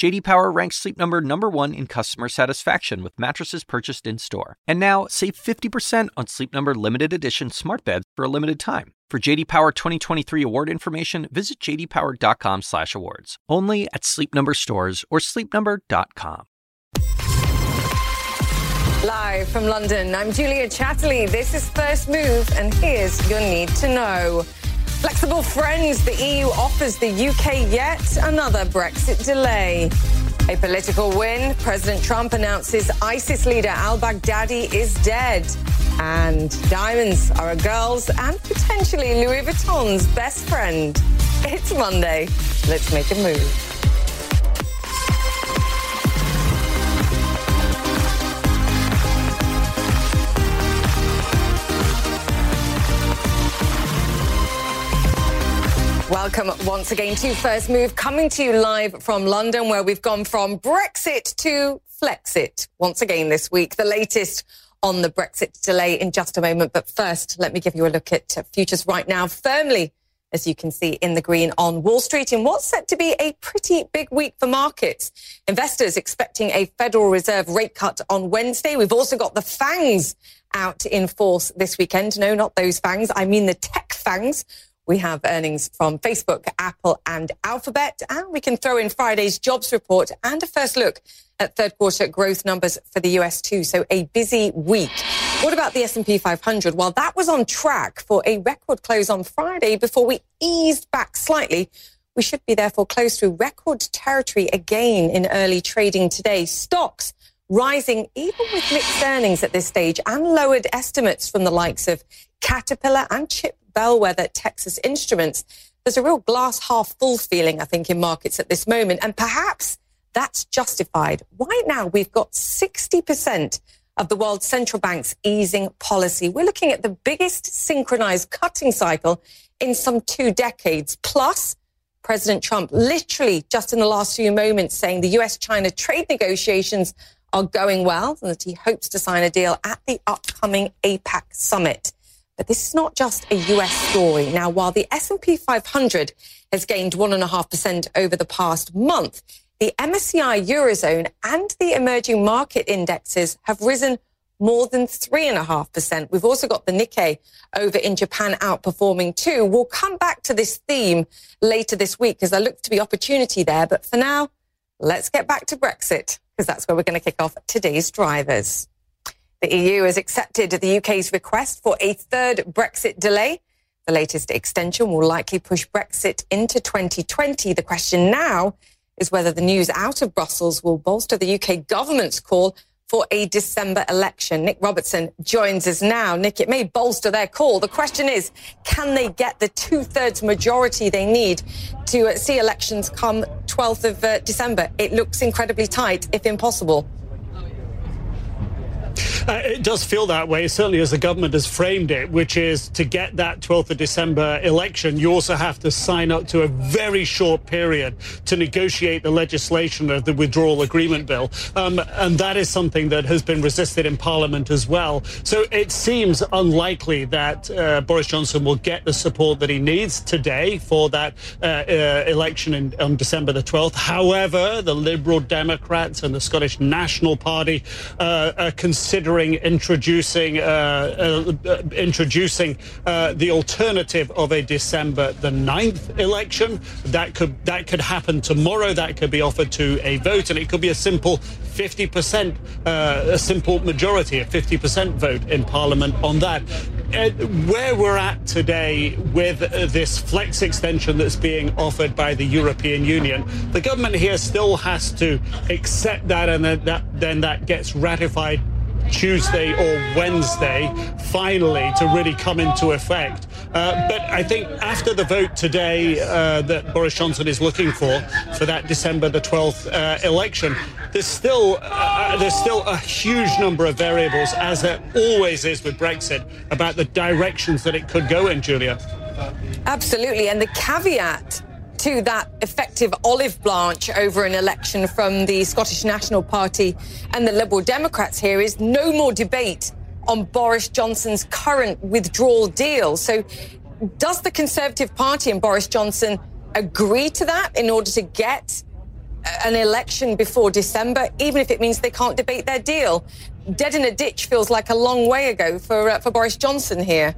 JD Power ranks Sleep Number number 1 in customer satisfaction with mattresses purchased in-store. And now, save 50% on Sleep Number limited edition smart beds for a limited time. For JD Power 2023 award information, visit jdpower.com/awards. Only at Sleep Number stores or sleepnumber.com. Live from London, I'm Julia Chatterley. This is First Move, and here's your need to know. Flexible friends, the EU offers the UK yet another Brexit delay. A political win. President Trump announces ISIS leader al Baghdadi is dead. And diamonds are a girl's and potentially Louis Vuitton's best friend. It's Monday. Let's make a move. Welcome once again to First Move, coming to you live from London, where we've gone from Brexit to Flexit once again this week. The latest on the Brexit delay in just a moment. But first, let me give you a look at futures right now, firmly, as you can see, in the green on Wall Street in what's set to be a pretty big week for markets. Investors expecting a Federal Reserve rate cut on Wednesday. We've also got the FANGs out in force this weekend. No, not those FANGs. I mean the tech FANGs we have earnings from Facebook, Apple, and Alphabet. And we can throw in Friday's jobs report and a first look at third quarter growth numbers for the US too. So a busy week. What about the S&P 500? Well, that was on track for a record close on Friday before we eased back slightly. We should be therefore close to record territory again in early trading today. Stocks rising even with mixed earnings at this stage and lowered estimates from the likes of Caterpillar and Chip bellwether Texas Instruments, there's a real glass half full feeling, I think, in markets at this moment. And perhaps that's justified. Right now, we've got 60% of the world's central banks easing policy. We're looking at the biggest synchronized cutting cycle in some two decades. Plus, President Trump literally just in the last few moments saying the US China trade negotiations are going well and that he hopes to sign a deal at the upcoming APEC summit. But this is not just a US story. Now, while the S&P 500 has gained 1.5% over the past month, the MSCI Eurozone and the emerging market indexes have risen more than 3.5%. We've also got the Nikkei over in Japan outperforming too. We'll come back to this theme later this week because there looks to be opportunity there. But for now, let's get back to Brexit because that's where we're going to kick off today's drivers. The EU has accepted the UK's request for a third Brexit delay. The latest extension will likely push Brexit into 2020. The question now is whether the news out of Brussels will bolster the UK government's call for a December election. Nic Robertson joins us now. Nick, it may bolster their call. The question is, can they get the two thirds majority they need to see elections come 12th of uh, December? It looks incredibly tight, if impossible. Uh, it does feel that way, certainly as the government has framed it, which is to get that 12th of December election, you also have to sign up to a very short period to negotiate the legislation of the withdrawal agreement bill. Um, and that is something that has been resisted in Parliament as well. So it seems unlikely that uh, Boris Johnson will get the support that he needs today for that uh, uh election in, on December the 12th. However, the Liberal Democrats and the Scottish National Party uh, are considering considering introducing uh, uh, introducing uh, the alternative of a December the 9th election. That could that could happen tomorrow. That could be offered to a vote, and it could be a simple 50%, uh, a simple majority, a 50% vote in Parliament on that. Uh, where we're at today with uh, this flex extension that's being offered by the European Union, the government here still has to accept that, and then that, then that gets ratified Tuesday or Wednesday, finally, to really come into effect. Uh, but I think after the vote today uh, that Boris Johnson is looking for, for that December the 12th uh, election, there's still, uh, uh, there's still a huge number of variables, as there always is with Brexit, about the directions that it could go in, Julia. Absolutely. And the caveat to that effective olive branch over an election from the Scottish National Party and the Liberal Democrats here is no more debate on Boris Johnson's current withdrawal deal. So, does the Conservative Party and Boris Johnson agree to that in order to get an election before December, even if it means they can't debate their deal? Dead in a ditch feels like a long way ago for uh, for Boris Johnson here.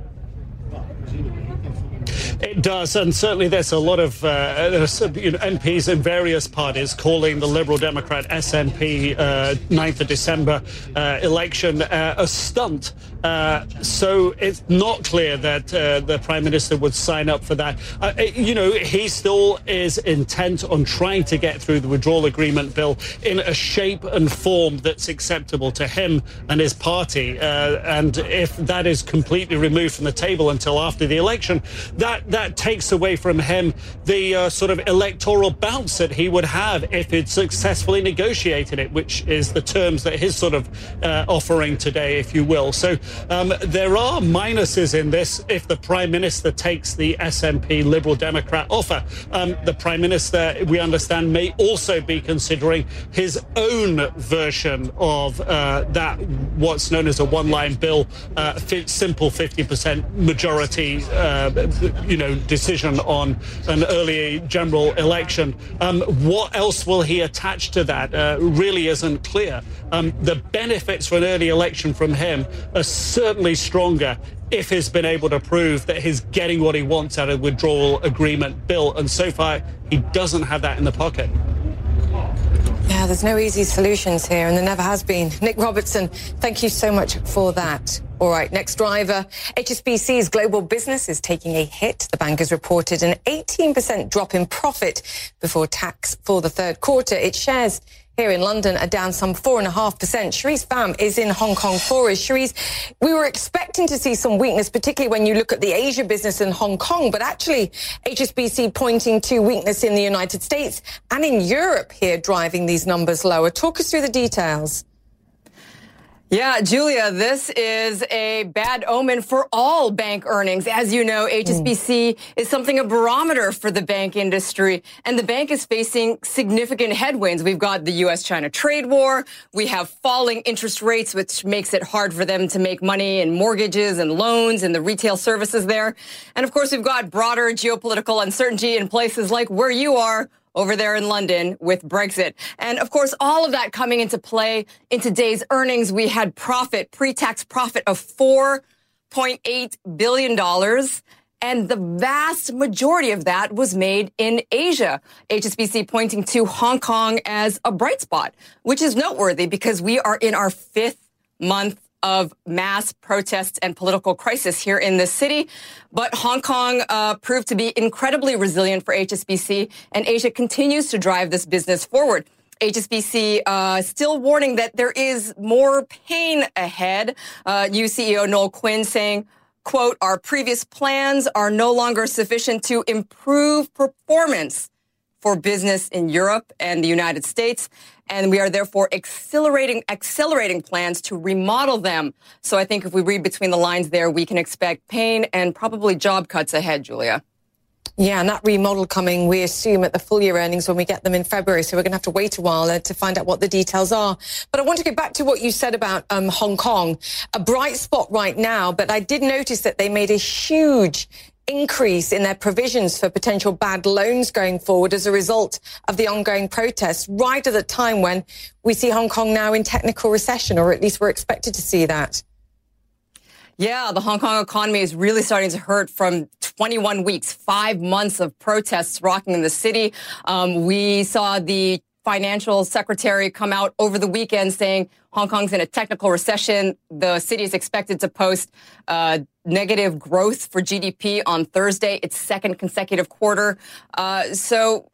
It does, and certainly there's a lot of uh, MPs in various parties calling the Liberal Democrat SNP uh, 9th of December uh, election uh, a stunt. Uh, so it's not clear that uh, the Prime Minister would sign up for that. Uh, you know, he still is intent on trying to get through the withdrawal agreement bill in a shape and form that's acceptable to him and his party. and if that is completely removed from the table until after the election, that that takes away from him the uh, sort of electoral bounce that he would have if he'd successfully negotiated it, which is the terms that he's sort of uh, offering today, if you will. So um, there are minuses in this if the Prime Minister takes the SNP Liberal Democrat offer. Um, the Prime Minister, we understand, may also be considering his own version of uh, that, what's known as a one line bill, uh, simple 50% majority, uh, you know decision on an early general election. Um, what else will he attach to that uh, really isn't clear. Um, the benefits for an early election from him are certainly stronger if he's been able to prove that he's getting what he wants out of withdrawal agreement bill. And so far, he doesn't have that in the pocket. Yeah, there's no easy solutions here, and there never has been. Nic Robertson, thank you so much for that. All right, next driver. HSBC's global business is taking a hit. The bank has reported an 18% drop in profit before tax for the third quarter. Its shares here in London are down some 4.5%. Sherisse Pham is in Hong Kong for us. Sherisse, we were expecting to see some weakness, particularly when you look at the Asia business in Hong Kong, but actually HSBC pointing to weakness in the United States and in Europe here driving these numbers lower. Talk us through the details. Yeah, Julia, this is a bad omen for all bank earnings. As you know, HSBC mm. is something of a barometer for the bank industry, and the bank is facing significant headwinds. We've got the U.S. China trade war. We have falling interest rates, which makes it hard for them to make money in mortgages and loans and the retail services there. And of course, we've got broader geopolitical uncertainty in places like where you are over there in London with Brexit. And of course, all of that coming into play in today's earnings, we had profit, pre-tax profit of $4.8 billion. And the vast majority of that was made in Asia. HSBC pointing to Hong Kong as a bright spot, which is noteworthy because we are in our fifth month of mass protests and political crisis here in the city. But Hong Kong uh, proved to be incredibly resilient for HSBC, and Asia continues to drive this business forward. HSBC uh, still warning that there is more pain ahead. Uh, CEO Noel Quinn saying, quote, our previous plans are no longer sufficient to improve performance for business in Europe and the United States. And we are therefore accelerating, accelerating plans to remodel them. So I think if we read between the lines there, we can expect pain and probably job cuts ahead, Julia. Yeah, and that remodel coming, we assume, at the full year earnings when we get them in February. So we're going to have to wait a while uh, to find out what the details are. But I want to get back to what you said about um, Hong Kong. A bright spot right now, but I did notice that they made a huge increase in their provisions for potential bad loans going forward as a result of the ongoing protests, right at the time when we see Hong Kong now in technical recession, or at least we're expected to see that. Yeah, the Hong Kong economy is really starting to hurt from 21 weeks, five months of protests rocking in the city. Um, we saw the financial secretary come out over the weekend saying Hong Kong's in a technical recession. The city is expected to post uh, negative growth for GDP on Thursday, its second consecutive quarter. Uh, so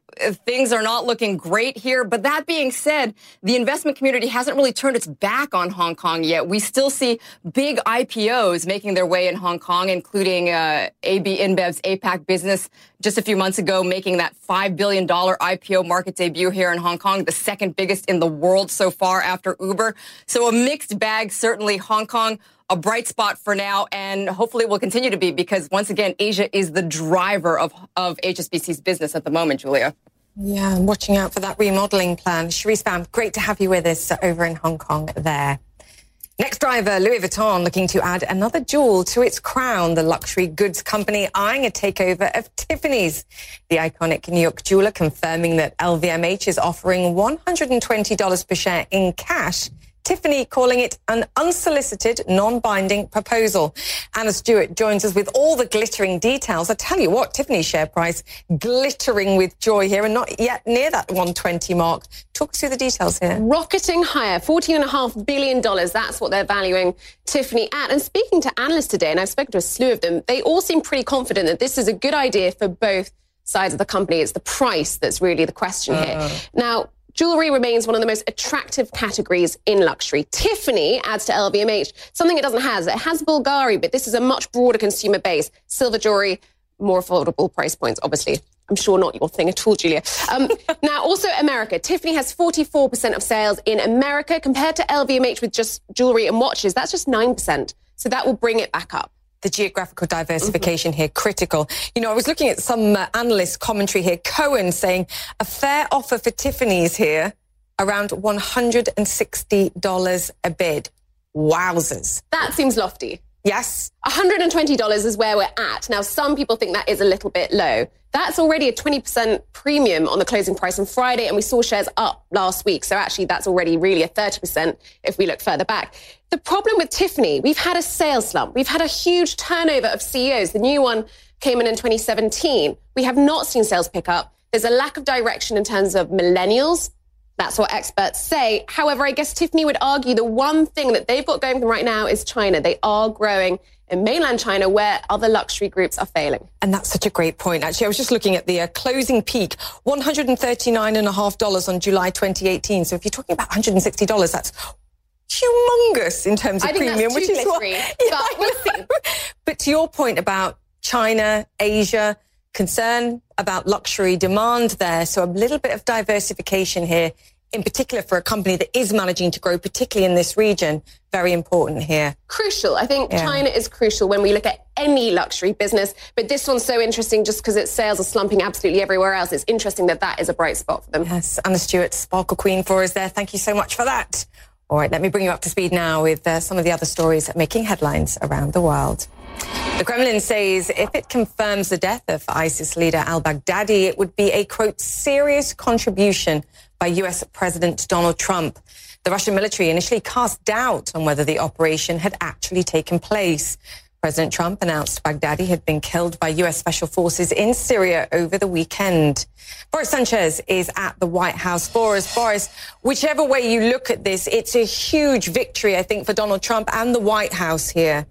things are not looking great here. But that being said, the investment community hasn't really turned its back on Hong Kong yet. We still see big IPOs making their way in Hong Kong, including uh, AB InBev's APAC business just a few months ago, making that $5 billion IPO market debut here in Hong Kong, the second biggest in the world so far after Uber. So a mixed bag, certainly Hong Kong a bright spot for now, and hopefully will continue to be because once again, Asia is the driver of, of HSBC's business at the moment, Julia. Yeah, I'm watching out for that remodeling plan. Sherisse Pham, great to have you with us over in Hong Kong there. Next driver, Louis Vuitton, looking to add another jewel to its crown. The luxury goods company eyeing a takeover of Tiffany's. The iconic New York jeweler confirming that LVMH is offering $120 per share in cash Tiffany calling it an unsolicited, non-binding proposal. Anna Stewart joins us with all the glittering details. I tell you what, Tiffany's share price glittering with joy here and not yet near that 120 mark. Talk us through the details here. Rocketing higher, $14.5 billion. That's what they're valuing Tiffany at. And speaking to analysts today, and I've spoken to a slew of them, they all seem pretty confident that this is a good idea for both sides of the company. It's the price that's really the question uh. here. Now, Jewelry remains one of the most attractive categories in luxury. Tiffany adds to LVMH something it doesn't have. It has Bulgari, but this is a much broader consumer base. Silver jewelry, more affordable price points, obviously. I'm sure not your thing at all, Julia. Um, now, also America. Tiffany has 44% of sales in America compared to LVMH with just jewelry and watches. That's just 9%. So that will bring it back up the geographical diversification mm-hmm. here critical. You know, I was looking at some uh, analyst commentary here. Cowen saying a fair offer for Tiffany's here around $160 a bid. Wowzers. That seems lofty. Yes. $120 is where we're at. Now, some people think that is a little bit low. That's already a 20% premium on the closing price on Friday, and we saw shares up last week. So actually, that's already really a 30% if we look further back. The problem with Tiffany, we've had a sales slump. We've had a huge turnover of CEOs. The new one came in in 2017. We have not seen sales pick up. There's a lack of direction in terms of millennials. That's what experts say. However, I guess Tiffany would argue the one thing that they've got going for them right now is China. They are growing in mainland China where other luxury groups are failing. And that's such a great point. Actually, I was just looking at the uh, closing peak, $139.5 on July 2018. So if you're talking about $160, that's humongous in terms of premium, which is what, yeah, but we'll. But to your point about China, Asia, concern about luxury demand there. So a little bit of diversification here in particular for a company that is managing to grow, particularly in this region, very important here. Crucial. I think yeah. China is crucial when we look at any luxury business. But this one's so interesting just because its sales are slumping absolutely everywhere else. It's interesting that that is a bright spot for them. Yes. Anna Stewart, Sparkle Queen for us there. Thank you so much for that. All right, let me bring you up to speed now with uh, some of the other stories making headlines around the world. The Kremlin says if it confirms the death of ISIS leader al Baghdadi, it would be a, quote, serious contribution by US President Donald Trump. The Russian military initially cast doubt on whether the operation had actually taken place. President Trump announced Baghdadi had been killed by U.S. special forces in Syria over the weekend. Boris Sanchez is at the White House for us. Boris, whichever way you look at this, it's a huge victory, I think, for Donald Trump and the White House here.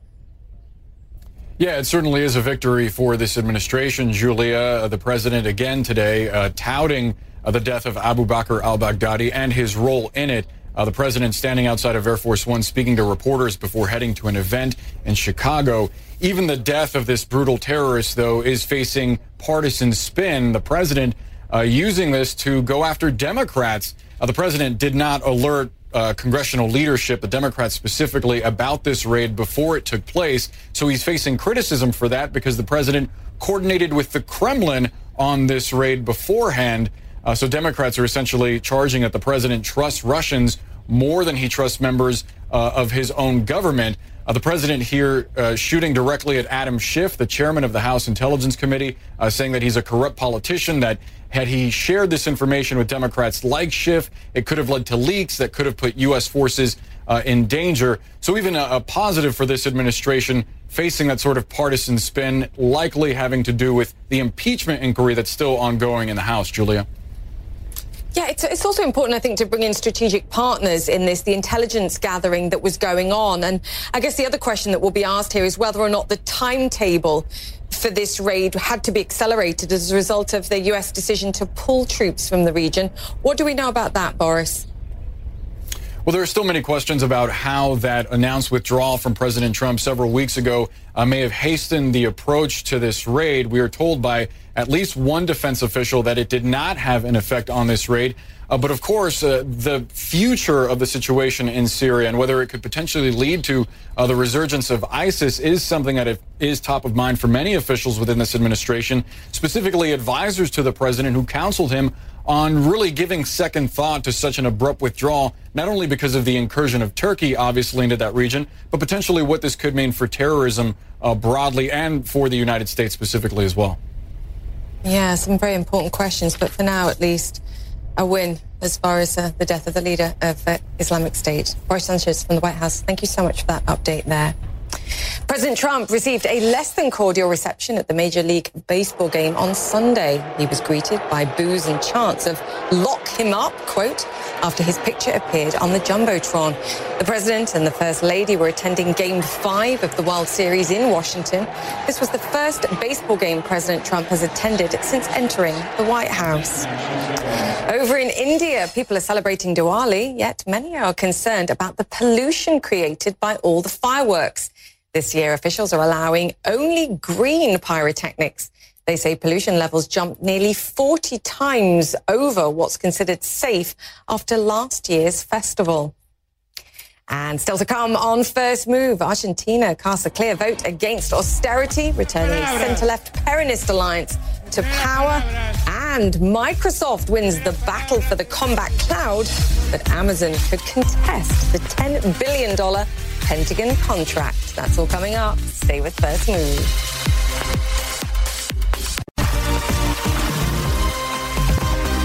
Yeah, it certainly is a victory for this administration, Julia. Uh, the president again today uh, touting uh, the death of Abu Bakr al Baghdadi and his role in it. Uh, the president standing outside of Air Force One speaking to reporters before heading to an event in Chicago. Even the death of this brutal terrorist, though, is facing partisan spin. The president uh, using this to go after Democrats. Uh, the president did not alert uh, congressional leadership, the Democrats specifically, about this raid before it took place. So he's facing criticism for that because the president coordinated with the Kremlin on this raid beforehand. Uh, so Democrats are essentially charging that the president trusts Russians more than he trusts members uh, of his own government. Uh, the president here uh, shooting directly at Adam Schiff, the chairman of the House Intelligence Committee, uh, saying that he's a corrupt politician, that had he shared this information with Democrats like Schiff, it could have led to leaks that could have put U.S. forces uh, in danger. So even a, a positive for this administration facing that sort of partisan spin, likely having to do with the impeachment inquiry that's still ongoing in the House, Julia. Yeah, it's, it's also important, I think, to bring in strategic partners in this, the intelligence gathering that was going on. And I guess the other question that will be asked here is whether or not the timetable for this raid had to be accelerated as a result of the US decision to pull troops from the region. What do we know about that, Boris? Well, there are still many questions about how that announced withdrawal from President Trump several weeks ago uh, may have hastened the approach to this raid. We are told by at least one defense official that it did not have an effect on this raid. Uh, but of course, uh, the future of the situation in Syria and whether it could potentially lead to uh, the resurgence of ISIS is something that is top of mind for many officials within this administration, specifically advisors to the president who counseled him on really giving second thought to such an abrupt withdrawal, not only because of the incursion of Turkey, obviously, into that region, but potentially what this could mean for terrorism uh, broadly and for the United States specifically as well. Yeah, some very important questions, but for now, at least, a win as far as uh, the death of the leader of uh, Islamic State. Boris Sanchez from the White House, thank you so much for that update there. President Trump received a less than cordial reception at the Major League Baseball game on Sunday. He was greeted by boos and chants of lock him up, quote, after his picture appeared on the Jumbotron. The president and the first lady were attending game five of the World Series in Washington. This was the first baseball game President Trump has attended since entering the White House. Over in India, people are celebrating Diwali, yet many are concerned about the pollution created by all the fireworks. This year, officials are allowing only green pyrotechnics. They say pollution levels jumped nearly 40 times over what's considered safe after last year's festival. And still to come on First Move, Argentina casts a clear vote against austerity, returning centre-left Peronist alliance to power. And Microsoft wins the battle for the combat cloud, but Amazon could contest the $10 billion Pentagon contract. That's all coming up. Stay with First Move.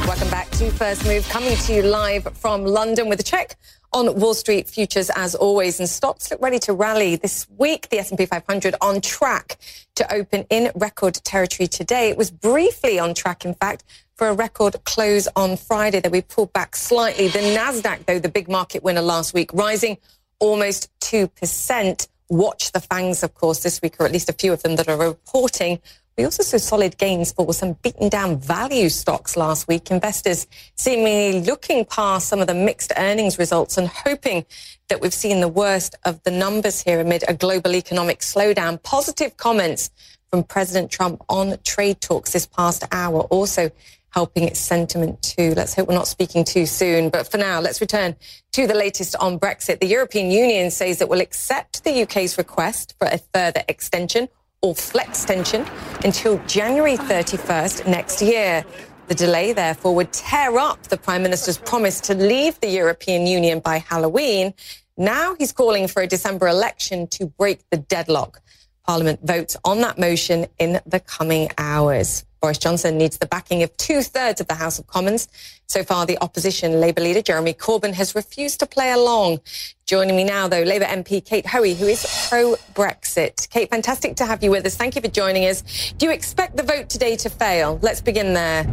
Welcome back to First Move, coming to you live from London with a check on Wall Street futures as always and stocks look ready to rally this week the S&P 500 on track to open in record territory today it was briefly on track in fact for a record close on Friday that we pulled back slightly the Nasdaq though the big market winner last week rising almost 2%. Watch the FANGs, of course, this week, or at least a few of them that are reporting. We also saw solid gains for some beaten down value stocks last week. Investors seemingly looking past some of the mixed earnings results and hoping that we've seen the worst of the numbers here amid a global economic slowdown. Positive comments from President Trump on trade talks this past hour also helping its sentiment too. Let's hope we're not speaking too soon. But for now, let's return to the latest on Brexit. The European Union says it will accept the UK's request for a further extension or flex tension until January 31st next year. The delay, therefore, would tear up the Prime Minister's promise to leave the European Union by Halloween. Now he's calling for a December election to break the deadlock. Parliament votes on that motion in the coming hours. Boris Johnson needs the backing of two thirds of the House of Commons. So far, the opposition Labour leader Jeremy Corbyn has refused to play along. Joining me now, though, Labour MP Kate Hoey, who is pro Brexit. Kate, fantastic to have you with us. Thank you for joining us. Do you expect the vote today to fail? Let's begin there.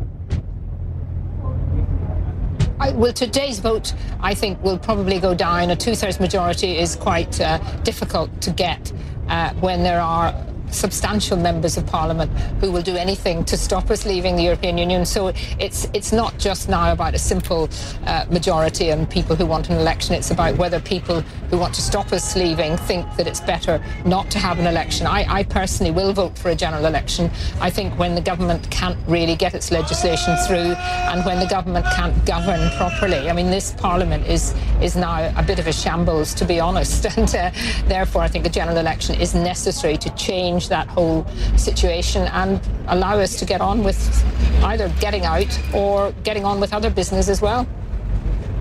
I, well, today's vote, I think, will probably go down. A two thirds majority is quite uh, difficult to get uh, when there are substantial members of parliament who will do anything to stop us leaving the European Union. So it's it's not just now about a simple uh, majority and people who want an election. It's about whether people who want to stop us leaving think that it's better not to have an election. I, I personally will vote for a general election. I think when the government can't really get its legislation through and when the government can't govern properly. I mean, this parliament is is now a bit of a shambles, to be honest, and uh, therefore I think a general election is necessary to change change that whole situation and allow us to get on with either getting out or getting on with other business as well.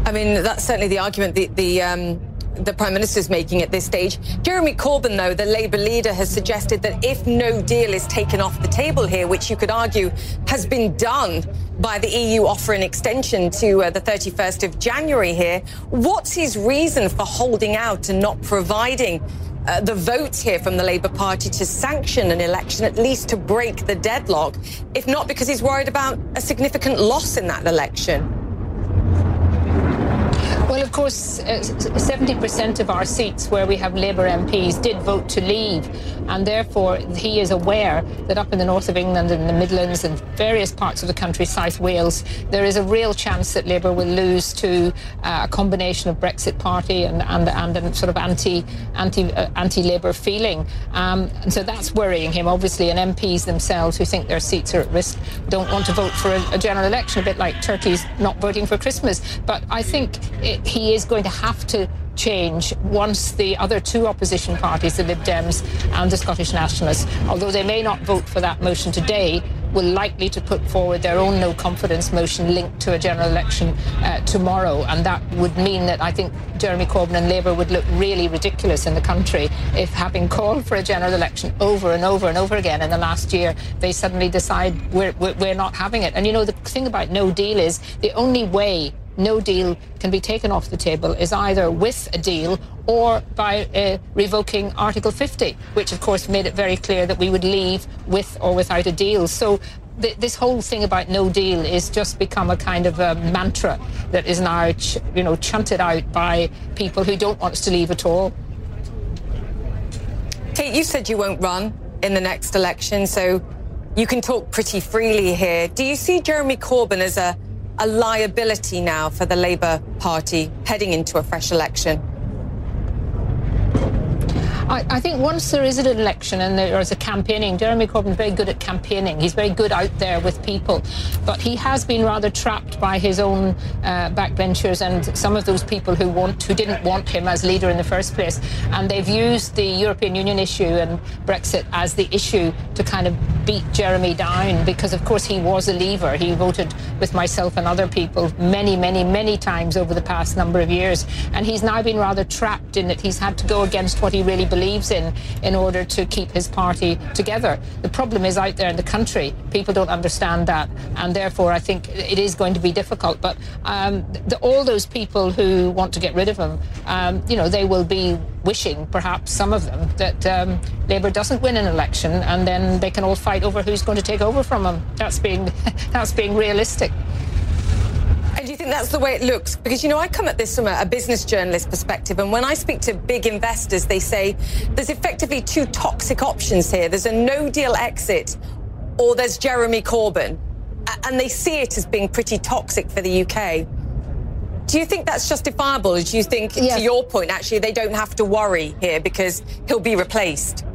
I mean, that's certainly the argument the, the um, the Prime Minister is making at this stage. Jeremy Corbyn, though, the Labour leader, has suggested that if no deal is taken off the table here, which you could argue has been done by the EU offering extension to uh, the 31st of January here, what's his reason for holding out and not providing uh, the votes here from the Labour Party to sanction an election, at least to break the deadlock, if not because he's worried about a significant loss in that election? Well, of course, uh, 70% of our seats where we have Labour MPs did vote to leave, and therefore he is aware that up in the north of England and the Midlands and various parts of the country, South Wales, there is a real chance that Labour will lose to uh, a combination of Brexit Party and and, and a sort of anti anti uh, anti Labour feeling, um, and so that's worrying him. Obviously, and MPs themselves who think their seats are at risk don't want to vote for a, a general election, a bit like turkeys not voting for Christmas. But I think it, he is going to have to change once the other two opposition parties, the Lib Dems and the Scottish Nationalists, although they may not vote for that motion today, will likely to put forward their own no confidence motion linked to a general election uh, tomorrow. And that would mean that I think Jeremy Corbyn and Labour would look really ridiculous in the country if, having called for a general election over and over and over again in the last year, they suddenly decide we're, we're not having it. And you know, the thing about no deal is the only way no deal can be taken off the table is either with a deal or by uh, revoking Article 50, which of course made it very clear that we would leave with or without a deal. So th- this whole thing about no deal is just become a kind of a mantra that is now, you know, chanted out by people who don't want us to leave at all. Kate, you said you won't run in the next election, so you can talk pretty freely here. Do you see Jeremy Corbyn as a a liability now for the Labour Party heading into a fresh election? I, I, think once there is an election and there is a campaigning, Jeremy Corbyn is very good at campaigning. He's very good out there with people. But he has been rather trapped by his own uh, backbenchers and some of those people who want who didn't want him as leader in the first place. And they've used the European Union issue and Brexit as the issue to kind of beat Jeremy down because, of course, he was a leaver. He voted with myself and other people many, many, many times over the past number of years. And he's now been rather trapped in that he's had to go against what he really believes in in order to keep his party together. The problem is out there in the country, people don't understand that, and therefore I think it is going to be difficult. But um, the, all those people who want to get rid of him, um, you know, they will be wishing, perhaps some of them, that um, Labour doesn't win an election, and then they can all fight over who's going to take over from him. That's being that's being realistic. And do you think that's the way it looks? Because, you know, I come at this from a, a, business journalist perspective, and when I speak to big investors, they say there's effectively two toxic options here. There's a no deal exit, or there's Jeremy Corbyn. And they see it as being pretty toxic for the UK. Do you think that's justifiable? Or do you think, yes. to your point, actually, they don't have to worry here because he'll be replaced?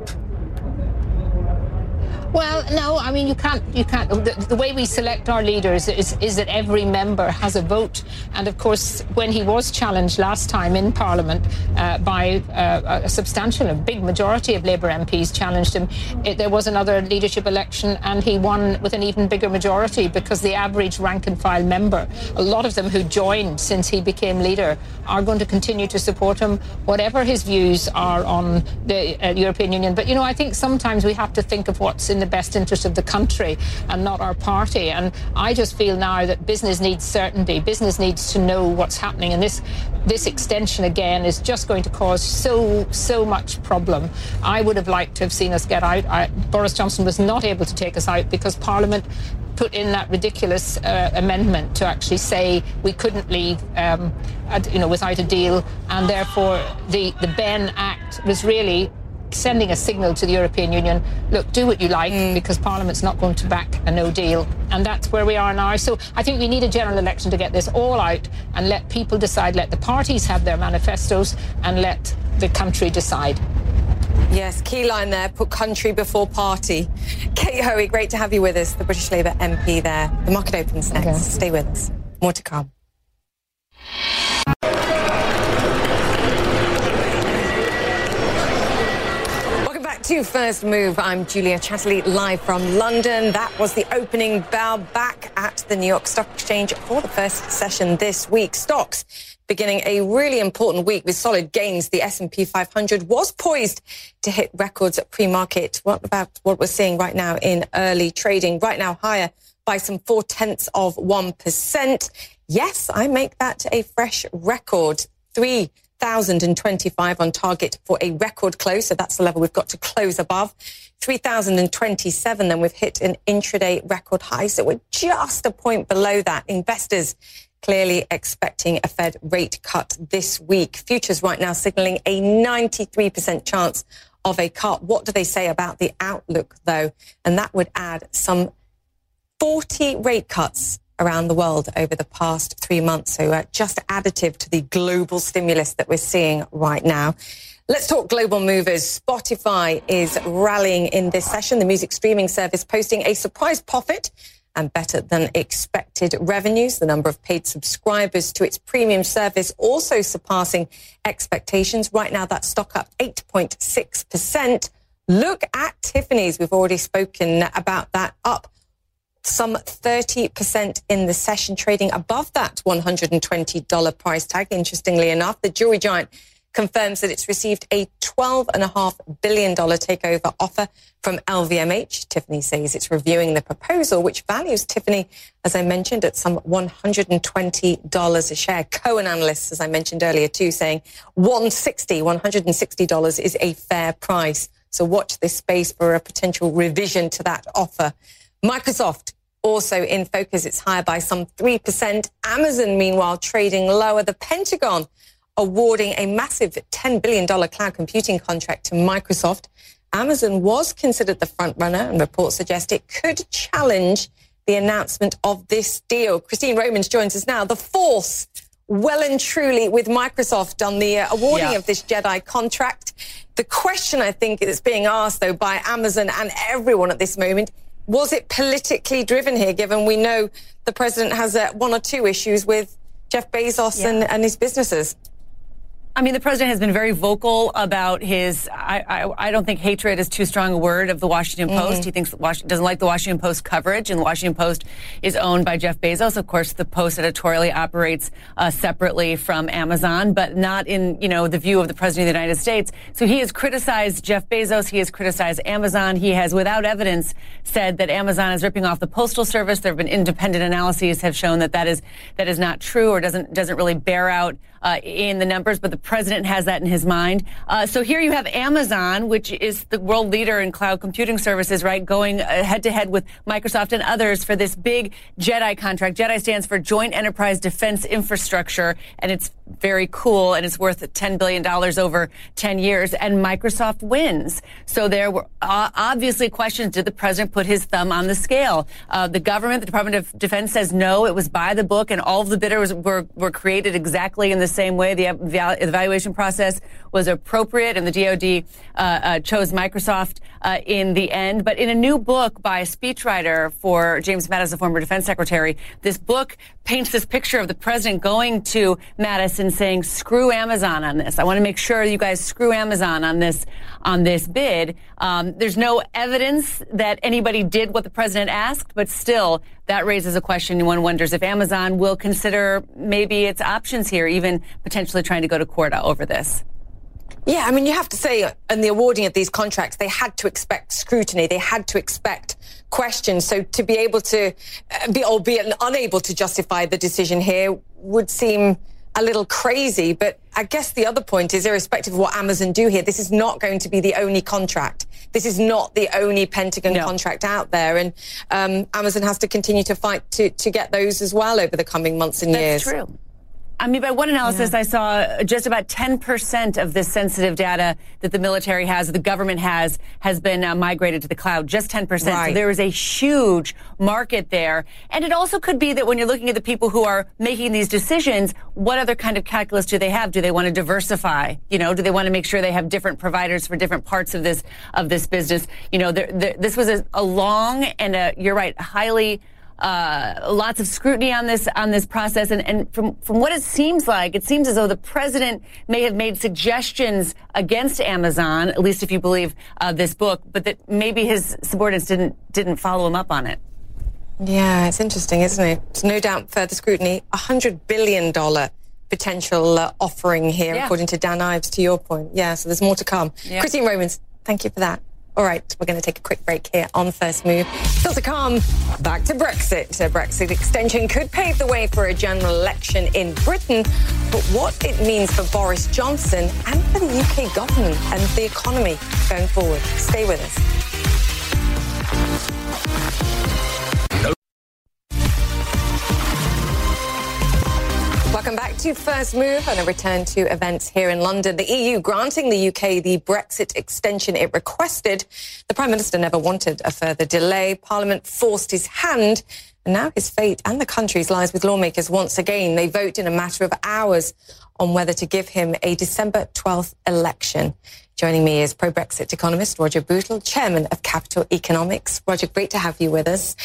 Well, no, I mean you can't. You can't. The, the, way we select our leaders is, is that every member has a vote, and of course, when he was challenged last time in Parliament uh, by uh, a substantial, a big majority of Labour MPs challenged him, it, there was another leadership election, and he won with an even bigger majority because the average rank and file member, a lot of them who joined since he became leader, are going to continue to support him, whatever his views are on the uh, European Union. But you know, I think sometimes we have to think of what's in the best interest of the country and not our party. And I just feel now that business needs certainty. Business needs to know what's happening. And this this extension again is just going to cause so so much problem. I would have liked to have seen us get out. I, Boris Johnson was not able to take us out because Parliament put in that ridiculous uh, amendment to actually say we couldn't leave, um, you know, without a deal, and therefore the the Benn Act was really sending a signal to the European Union look, do what you like mm. because Parliament's not going to back a no deal. And that's where we are now. So I think we need a general election to get this all out and let people decide, let the parties have their manifestos and let the country decide. Yes, key line there, put country before party. Kate Hoey, great to have you with us, the British Labour MP there. The market opens next. Okay. Stay with us. More to come. To First Move. I'm Julia Chatterley, live from London. That was the opening bell back at the New York Stock Exchange for the first session this week. Stocks beginning a really important week with solid gains. The S&P 500 was poised to hit records at pre-market. What about what we're seeing right now in early trading? Right now higher by some four tenths of 1%. Yes, I make that a fresh record. Three 3,025 on target for a record close. So that's the level we've got to close above. 3,027, then we've hit an intraday record high. So we're just a point below that. Investors clearly expecting a Fed rate cut this week. Futures right now signaling a 93% chance of a cut. What do they say about the outlook, though? And that would add some 40 rate cuts around the world over the past three months. So uh, just additive to the global stimulus that we're seeing right now. Let's talk global movers. Spotify is rallying in this session. The music streaming service posting a surprise profit and better than expected revenues. The number of paid subscribers to its premium service also surpassing expectations. Right now, that stock up 8.6%. Look at Tiffany's. We've already spoken about that up some 30% in the session, trading above that $120 price tag. Interestingly enough, the jewelry giant confirms that it's received a $12.5 billion takeover offer from LVMH. Tiffany says it's reviewing the proposal, which values Tiffany, as I mentioned, at some $120 a share. Cowen analysts, as I mentioned earlier, too, saying $160, $160 is a fair price. So watch this space for a potential revision to that offer. Microsoft also in focus. It's higher by some 3%. Amazon, meanwhile, trading lower. The Pentagon awarding a massive $10 billion cloud computing contract to Microsoft. Amazon was considered the front runner, and reports suggest it could challenge the announcement of this deal. Christine Romans joins us now. The force well and truly with Microsoft on the uh, awarding yeah. of this Jedi contract. The question I think is being asked, though, by Amazon and everyone at this moment was it politically driven here, given we know the president has uh, one or two issues with Jeff Bezos yeah. and, and his businesses? I mean, the president has been very vocal about his. I, I, I, don't think hatred is too strong a word of the Washington mm-hmm. Post. He thinks doesn't like the Washington Post coverage, and the Washington Post is owned by Jeff Bezos. Of course, the Post editorially operates uh, separately from Amazon, but not in you know the view of the president of the United States. So he has criticized Jeff Bezos. He has criticized Amazon. He has, without evidence, said that Amazon is ripping off the postal service. There have been independent analyses have shown that that is that is not true or doesn't doesn't really bear out uh, in the numbers, but the president has that in his mind. Uh, so here you have Amazon, which is the world leader in cloud computing services, right, going head to head with Microsoft and others for this big JEDI contract. JEDI stands for Joint Enterprise Defense Infrastructure, and it's very cool, and it's worth $10 billion over 10 years, and Microsoft wins. So there were uh, obviously questions. Did the president put his thumb on the scale? Uh, the government, the Department of Defense says no, it was by the book, and all of the bidders were, were created exactly in the same way. The evaluation process was appropriate, and the DoD uh, uh, chose Microsoft uh, in the end. But in a new book by a speechwriter for James Mattis, the former defense secretary, this book paints this picture of the president going to Mattis and saying, "Screw Amazon on this. I want to make sure you guys screw Amazon on this on this bid." Um, there's no evidence that anybody did what the president asked, but still, that raises a question. One wonders if Amazon will consider maybe its options here, even potentially trying to go to court over this. Yeah, I mean, you have to say, in the awarding of these contracts, they had to expect scrutiny. They had to expect questions. So to be able to uh, be, albeit unable to justify the decision here would seem a little crazy. But I guess the other point is, irrespective of what Amazon do here, this is not going to be the only contract. This is not the only Pentagon no. contract out there. And um, Amazon has to continue to fight to, to get those as well over the coming months and That's years. That's true. I mean, by one analysis, yeah. I saw just about 10% of this sensitive data that the military has, the government has, has been uh, migrated to the cloud. Just 10%. Right. So there is a huge market there. And it also could be that when you're looking at the people who are making these decisions, what other kind of calculus do they have? Do they want to diversify? You know, do they want to make sure they have different providers for different parts of this, of this business? You know, there, there, this was a, a long and a, you're right, highly uh, lots of scrutiny on this on this process, and, and from from what it seems like, it seems as though the president may have made suggestions against Amazon, at least if you believe uh, this book, but that maybe his subordinates didn't didn't follow him up on it. Yeah, it's interesting, isn't it? It's no doubt further scrutiny. A hundred billion dollar potential uh, offering here, yeah. according to Dan Ives. To your point, yeah. So there's more to come. Yeah. Christine Romans, thank you for that. All right, we're going to take a quick break here on First Move. Still to come, back to Brexit. A Brexit extension could pave the way for a general election in Britain, but what it means for Boris Johnson and for the UK government and the economy going forward. Stay with us. Welcome back to First Move and a return to events here in London. The EU granting the UK the Brexit extension it requested. The Prime Minister never wanted a further delay. Parliament forced his hand. And now his fate and the country's lies with lawmakers once again. They vote in a matter of hours on whether to give him a December 12th election. Joining me is pro-Brexit economist Roger Bootle, chairman of Capital Economics. Roger, great to have you with us.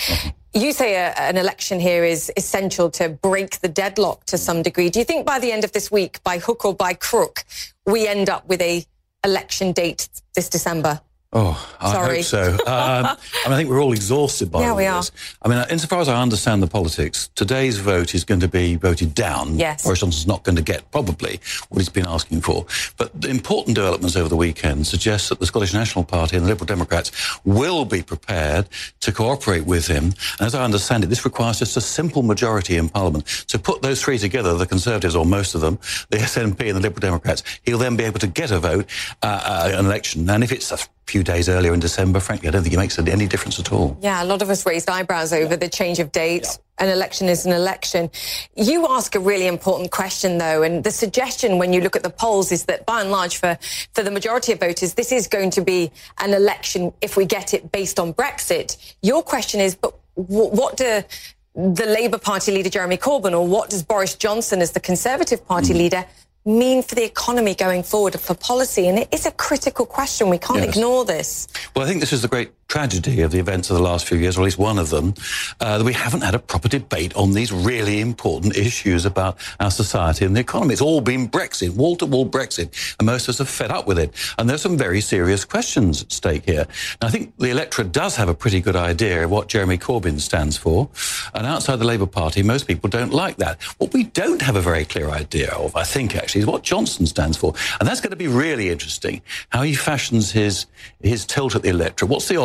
You say a, an election here is essential to break the deadlock to some degree. Do you think by the end of this week, by hook or by crook, we end up with a election date this December? Oh, I Sorry. hope so. um, I, mean, I think we're all exhausted by this. Yeah, all we this. I mean, insofar as I understand the politics, today's vote is going to be voted down. Yes. Boris Johnson's not going to get probably what he's been asking for. But the important developments over the weekend suggest that the Scottish National Party and the Liberal Democrats will be prepared to cooperate with him. And as I understand it, this requires just a simple majority in Parliament. So put those three together, the Conservatives or most of them, the SNP and the Liberal Democrats, he'll then be able to get a vote, uh, uh, an election. And if it's a few days earlier in December, frankly, I don't think it makes any difference at all. Yeah, a lot of us raised eyebrows over the change of date. An election is an election. You ask a really important question, though, and the suggestion when you look at the polls is that by and large, for, for the majority of voters, this is going to be an election if we get it based on Brexit. Your question is, but w- what do the Labour Party leader Jeremy Corbyn or what does Boris Johnson as the Conservative Party hmm. leader mean for the economy going forward for policy? And it is a critical question. We can't Yes. ignore this. Well, I think this is the great tragedy of the events of the last few years, or at least one of them, uh, that we haven't had a proper debate on these really important issues about our society and the economy. It's all been Brexit, wall to wall Brexit, and most of us are fed up with it. And there's some very serious questions at stake here. And I think the electorate does have a pretty good idea of what Jeremy Corbyn stands for. And outside the Labour Party, most people don't like that. What we don't have a very clear idea of, I think, actually, is what Johnson stands for. And that's going to be really interesting, how he fashions his, his tilt at the electorate. What's the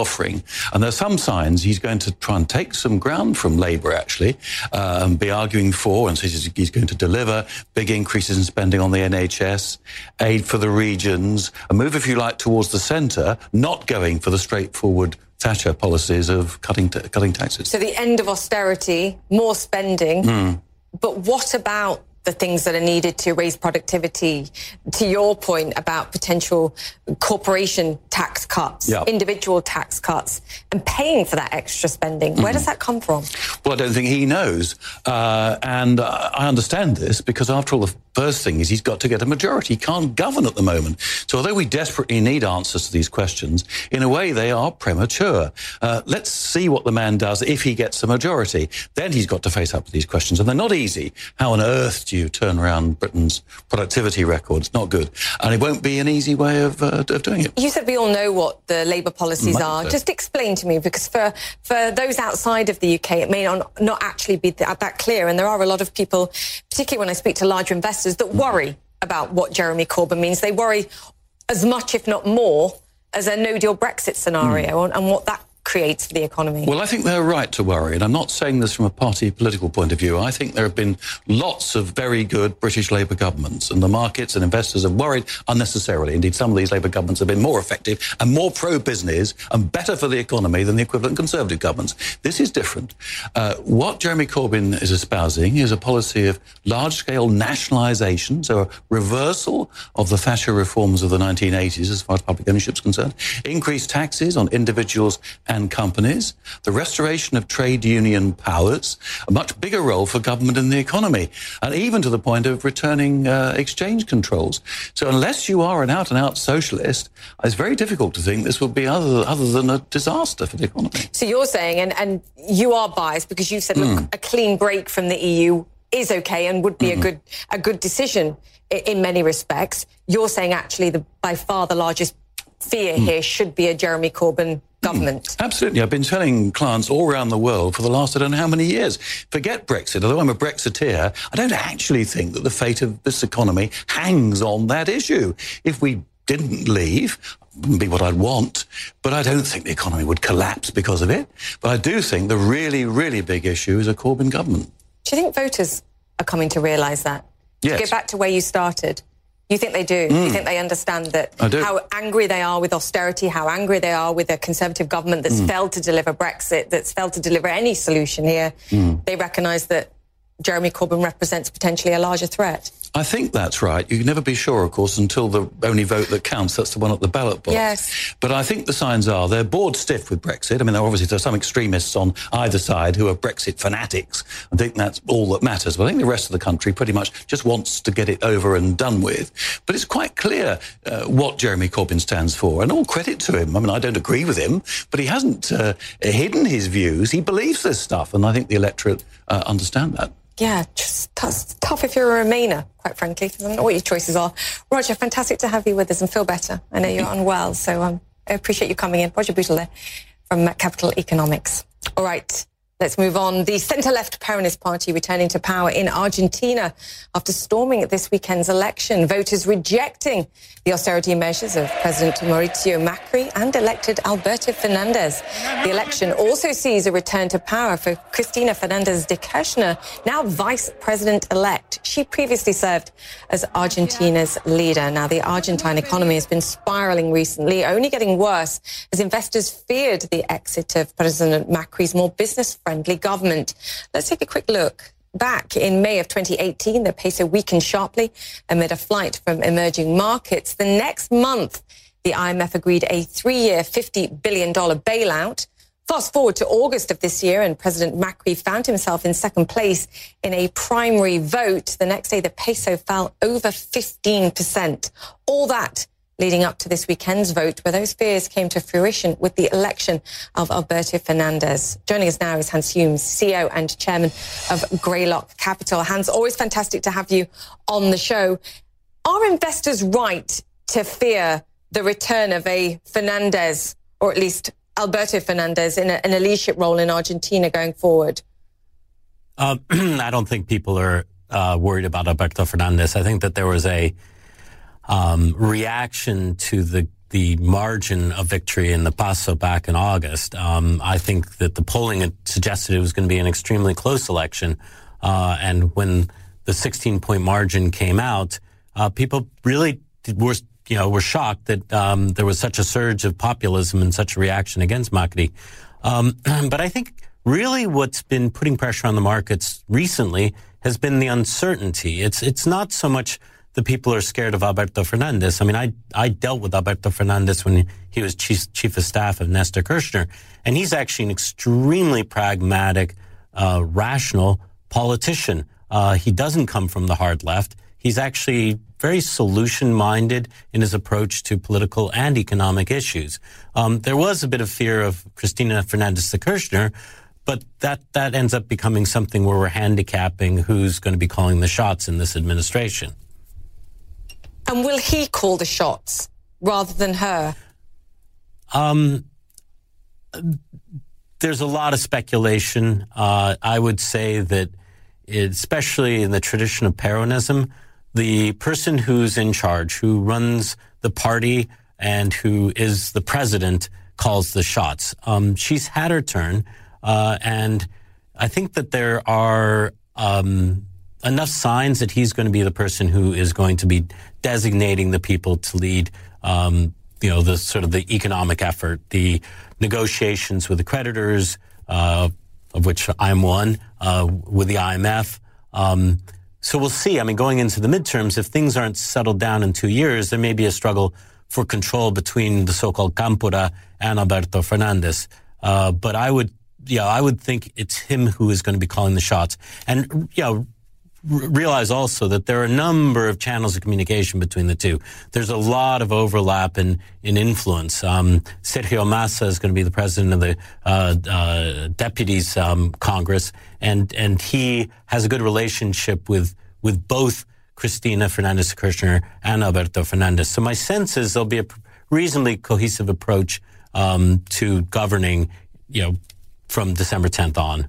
And there are some signs he's going to try and take some ground from Labour, actually, uh, and be arguing for, and says he's going to deliver big increases in spending on the NHS, aid for the regions, a move, if you like, towards the centre, not going for the straightforward Thatcher policies of cutting, t- cutting taxes. So the end of austerity, more spending. Hmm. But what about the things that are needed to raise productivity? To your point about potential corporation tax cuts, Yeah. individual tax cuts, and paying for that extra spending. Where Hmm. does that come from? Well, I don't think he knows. Uh, and uh, I understand this because, after all, the first thing is he's got to get a majority. He can't govern at the moment. So, although we desperately need answers to these questions, in a way, they are premature. Uh, let's see what the man does if he gets a majority. Then he's got to face up to these questions. And they're not easy. How on earth do you turn around Britain's productivity record? It's not good. And it won't be an easy way of, uh, of doing it. You said we all know what the Labour policies Might are. Just explain to me, because for, for those outside of the UK, it may not, not actually be that, that clear. And there are a lot of people, particularly when I speak to larger investors, that worry about what Jeremy Corbyn means. They worry as much, if not more, as a no deal Brexit scenario and, and what that creates for the economy. Well, I think they're right to worry, and I'm not saying this from a party political point of view. I think there have been lots of very good British Labour governments, and the markets and investors have worried unnecessarily. Indeed, some of these Labour governments have been more effective and more pro-business and better for the economy than the equivalent Conservative governments. This is different. Uh, what Jeremy Corbyn is espousing is a policy of large-scale nationalisation, so a reversal of the Thatcher reforms of the 1980s as far as public ownership is concerned, increased taxes on individuals and companies, the restoration of trade union powers, a much bigger role for government in the economy, and even to the point of returning uh, exchange controls. So unless you are an out-and-out socialist, it's very difficult to think this would be other, other than a disaster for the economy. So you're saying, and, and you are biased because you said, look, hmm. a clean break from the EU is okay and would be a hmm. good a good decision in, in many respects. You're saying actually the by far the largest fear hmm. here should be a Jeremy Corbyn government. Mm, absolutely. I've been telling clients all around the world for the last I don't know how many years. Forget Brexit. Although I'm a Brexiteer, I don't actually think that the fate of this economy hangs on that issue. If we didn't leave, wouldn't be what I'd want, but I don't think the economy would collapse because of it. But I do think the really, really big issue is a Corbyn government. Do you think voters are coming to realise that? Yes. To get back to where you started. You think they do? You mm. think they understand that how angry they are with austerity, how angry they are with a conservative government that's mm. failed to deliver Brexit, that's failed to deliver any solution here. Mm. They recognise that Jeremy Corbyn represents potentially a larger threat. I think that's right. You can never be sure, of course, until the only vote that counts, that's the one at the ballot box. Yes. But I think the signs are they're bored stiff with Brexit. I mean, obviously there are some extremists on either side who are Brexit fanatics. I think that's all that matters. But I think the rest of the country pretty much just wants to get it over and done with. But it's quite clear uh, what Jeremy Corbyn stands for, and all credit to him. I mean, I don't agree with him, but he hasn't uh, hidden his views. He believes this stuff, and I think the electorate uh, understand that yeah, just tough, if you're a Remainer, quite frankly. I don't know what your choices are. Roger, fantastic to have you with us and feel better. I know you're unwell, so um, I appreciate you coming in. Roger there from Capital Economics. All right. Let's move on. The centre-left Peronist Party returning to power in Argentina after storming this weekend's election. Voters rejecting the austerity measures of President Mauricio Macri and elected Alberto Fernandez. The election also sees a return to power for Cristina Fernandez de Kirchner, now vice president-elect. She previously served as Argentina's leader. Now, the Argentine economy has been spiraling recently, only getting worse as investors feared the exit of President Macri's more business-friendly friendly government. Let's take a quick look. Back in May of 2018, the peso weakened sharply amid a flight from emerging markets. The next month, the IMF agreed a three-year, $50 billion bailout. Fast forward to August of this year, and President Macri found himself in second place in a primary vote. The next day, the peso fell over 15%. All that leading up to this weekend's vote, where those fears came to fruition with the election of Alberto Fernandez. Joining us now is Hans Humes, CEO and chairman of Greylock Capital. Hans, always fantastic to have you on the show. Are investors right to fear the return of a Fernandez, or at least Alberto Fernandez, in a, in a leadership role in Argentina going forward? Uh, I don't think people are uh, worried about Alberto Fernandez. I think that there was a um, reaction to the the margin of victory in the Paso back in August. Um, I think that the polling had suggested it was going to be an extremely close election, uh, and when the 16 point margin came out, uh, people really were you know were shocked that um, there was such a surge of populism and such a reaction against Macri. Um, but I think really what's been putting pressure on the markets recently has been the uncertainty. It's it's not so much the people are scared of Alberto Fernandez. I mean, I, I dealt with Alberto Fernandez when he was chief, chief of staff of Nestor Kirchner, and he's actually an extremely pragmatic, uh, rational politician. Uh, he doesn't come from the hard left. He's actually very solution minded in his approach to political and economic issues. Um, there was a bit of fear of Cristina Fernandez de Kirchner, but that, that ends up becoming something where we're handicapping who's going to be calling the shots in this administration. And will he call the shots rather than her? Um, there's a lot of speculation. Uh, I would say that, especially in the tradition of Peronism, the person who's in charge, who runs the party and who is the president, calls the shots. Um, she's had her turn, uh, and I think that there are um, enough signs that he's going to be the person who is going to be designating the people to lead, um, you know, the sort of the economic effort, the negotiations with the creditors, uh, of which I'm one, uh, with the IMF. Um, so we'll see. I mean, going into the midterms, if things aren't settled down in two years, there may be a struggle for control between the so-called Campora and Alberto Fernandez. Uh, but I would, yeah, I would think it's him who is going to be calling the shots. And, you know, realize also that there are a number of channels of communication between the two. There's a lot of overlap in, in influence. Um, Sergio Massa is going to be the president of the uh, uh, Deputies um, Congress, and and he has a good relationship with with both Cristina Fernandez Kirchner and Alberto Fernandez. So my sense is there'll be a reasonably cohesive approach um, to governing, you know, from December 10th on.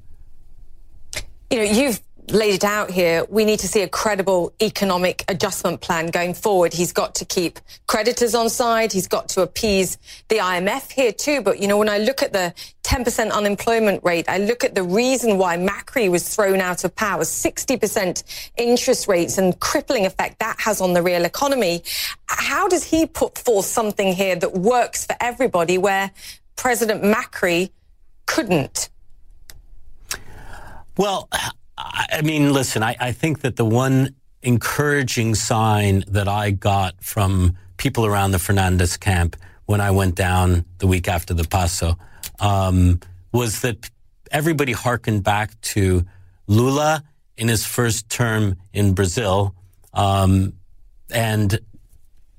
You know, you've laid it out here, we need to see a credible economic adjustment plan going forward. He's got to keep creditors on side. He's got to appease the IMF here too. But, you know, when I look at the 10% unemployment rate, I look at the reason why Macri was thrown out of power, 60% interest rates and crippling effect that has on the real economy. How does he put forth something here that works for everybody where President Macri couldn't? Well, I mean, listen, I, I think that the one encouraging sign that I got from people around the Fernandez camp when I went down the week after the Paso um, was that everybody hearkened back to Lula in his first term in Brazil. Um, and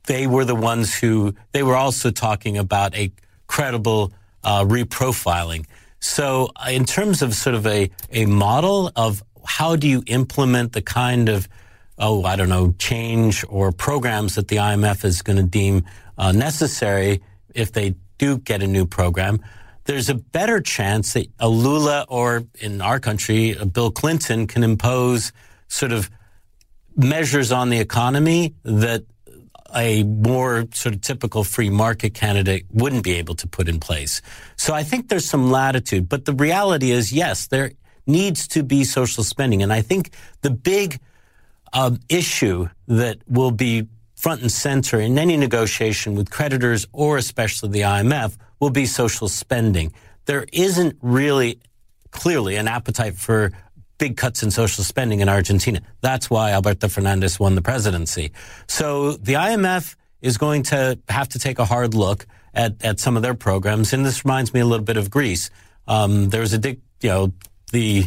they were the ones who, they were also talking about a credible uh, reprofiling. So, uh, in terms of sort of a, a model of how do you implement the kind of, oh, I don't know, change or programs that the IMF is going to deem uh, necessary if they do get a new program, there's a better chance that a Lula or in our country, Bill Clinton can impose sort of measures on the economy that a more sort of typical free market candidate wouldn't be able to put in place. So I think there's some latitude, but the reality is, yes, there needs to be social spending. And I think the big um, issue that will be front and center in any negotiation with creditors or especially the IMF will be social spending. There isn't really clearly an appetite for big cuts in social spending in Argentina. That's why Alberto Fernandez won the presidency. So the IMF is going to have to take a hard look at, at some of their programs. And this reminds me a little bit of Greece. Um, there was a, you know, the,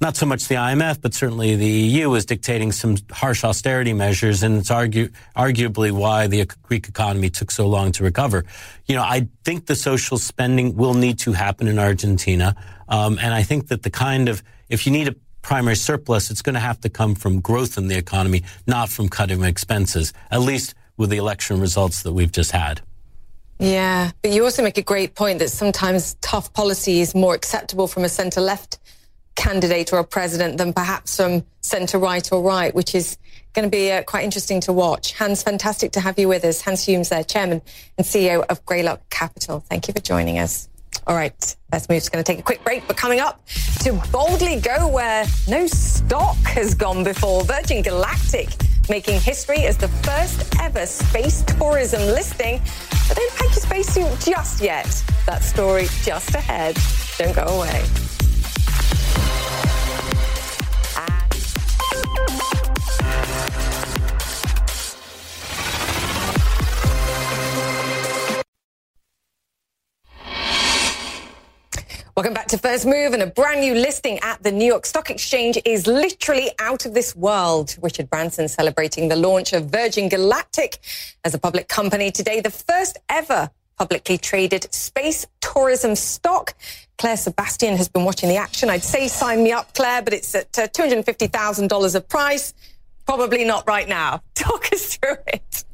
not so much the IMF, but certainly the EU is dictating some harsh austerity measures, and it's argue, arguably why the Greek economy took so long to recover. You know, I think the social spending will need to happen in Argentina, um, and I think that the kind of if you need a primary surplus, it's going to have to come from growth in the economy, not from cutting expenses. At least with the election results that we've just had. Yeah, but you also make a great point that sometimes tough policy is more acceptable from a centre left candidate or a president than perhaps from centre right or right, which is going to be uh, quite interesting to watch. Hans, fantastic to have you with us. Hans Humes there, Chairman and CEO of Greylock Capital. Thank you for joining us. All right, Best Just going to take a quick break, but coming up to boldly go where no stock has gone before, Virgin Galactic making history as the first ever space tourism listing. But don't pack your spacesuit just yet. That story just ahead. Don't go away. Welcome back to First Move and a brand new listing at the New York Stock Exchange is literally out of this world. Richard Branson celebrating the launch of Virgin Galactic as a public company today, the first ever publicly traded space tourism stock. Claire Sebastian has been watching the action. I'd say sign me up, Claire, but it's at uh, $250,000 a price. Probably not right now. Talk us through it.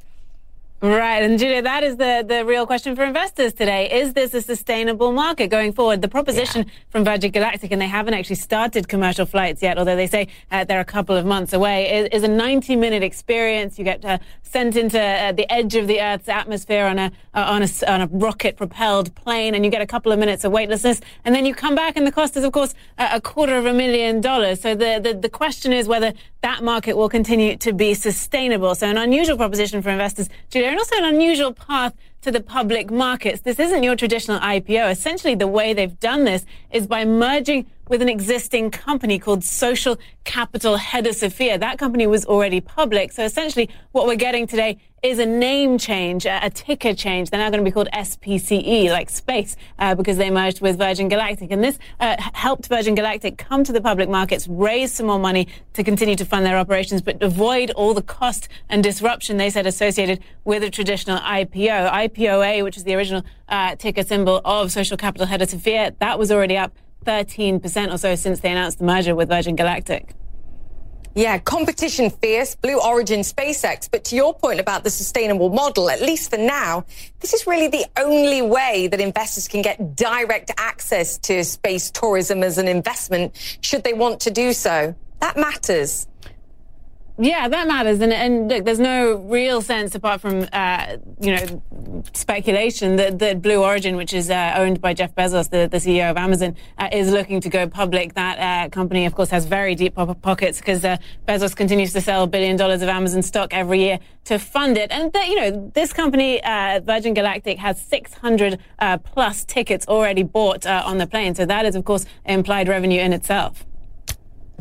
Right. And Julia, that is the, the real question for investors today. Is this a sustainable market going forward? The proposition yeah. from Virgin Galactic, and they haven't actually started commercial flights yet, although they say uh, they're a couple of months away, is, is a 90 minute experience. You get uh, sent into uh, the edge of the Earth's atmosphere on a, uh, on a, on a rocket propelled plane, and you get a couple of minutes of weightlessness. And then you come back, and the cost is, of course, a quarter of a million dollars. So the, the, the question is whether that market will continue to be sustainable. So an unusual proposition for investors, Julia and also an unusual path to the public markets. This isn't your traditional IPO. Essentially, the way they've done this is by merging with an existing company called Social Capital Sophia. That company was already public. So essentially, what we're getting today is a name change, a, ticker change. They're now going to be called SPCE, like space, uh, because they merged with Virgin Galactic. And this uh, helped Virgin Galactic come to the public markets, raise some more money to continue to fund their operations, but avoid all the cost and disruption they said associated with a traditional IPO. IPOA, which is the original uh, ticker symbol of Social Capital Sophia, that was already up 13% or so since they announced the merger with Virgin Galactic. Yeah, competition fierce, Blue Origin, SpaceX. But to your point about the sustainable model, at least for now, this is really the only way that investors can get direct access to space tourism as an investment, should they want to do so. That matters. Yeah, that matters. And, and look, there's no real sense apart from, uh, you know, speculation that, that Blue Origin, which is uh, owned by Jeff Bezos, the, the CEO of Amazon, uh, is looking to go public. That uh, company, of course, has very deep pockets because uh, Bezos continues to sell billion dollars of Amazon stock every year to fund it. And, you know, this company, uh, Virgin Galactic, has 600 plus tickets already bought on the plane. So that is, of course, implied revenue in itself.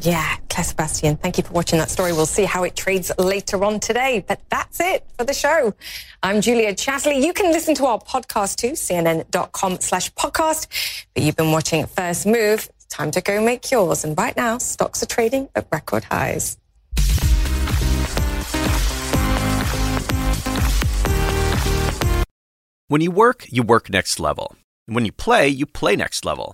Yeah, Claire Sebastian, thank you for watching that story. We'll see how it trades later on today. But that's it for the show. I'm Julia Chatterley. You can listen to our podcast too, cnn.com slash podcast. But you've been watching First Move. Time to go make yours. And right now, stocks are trading at record highs. When you work, you work next level. And when you play, you play next level.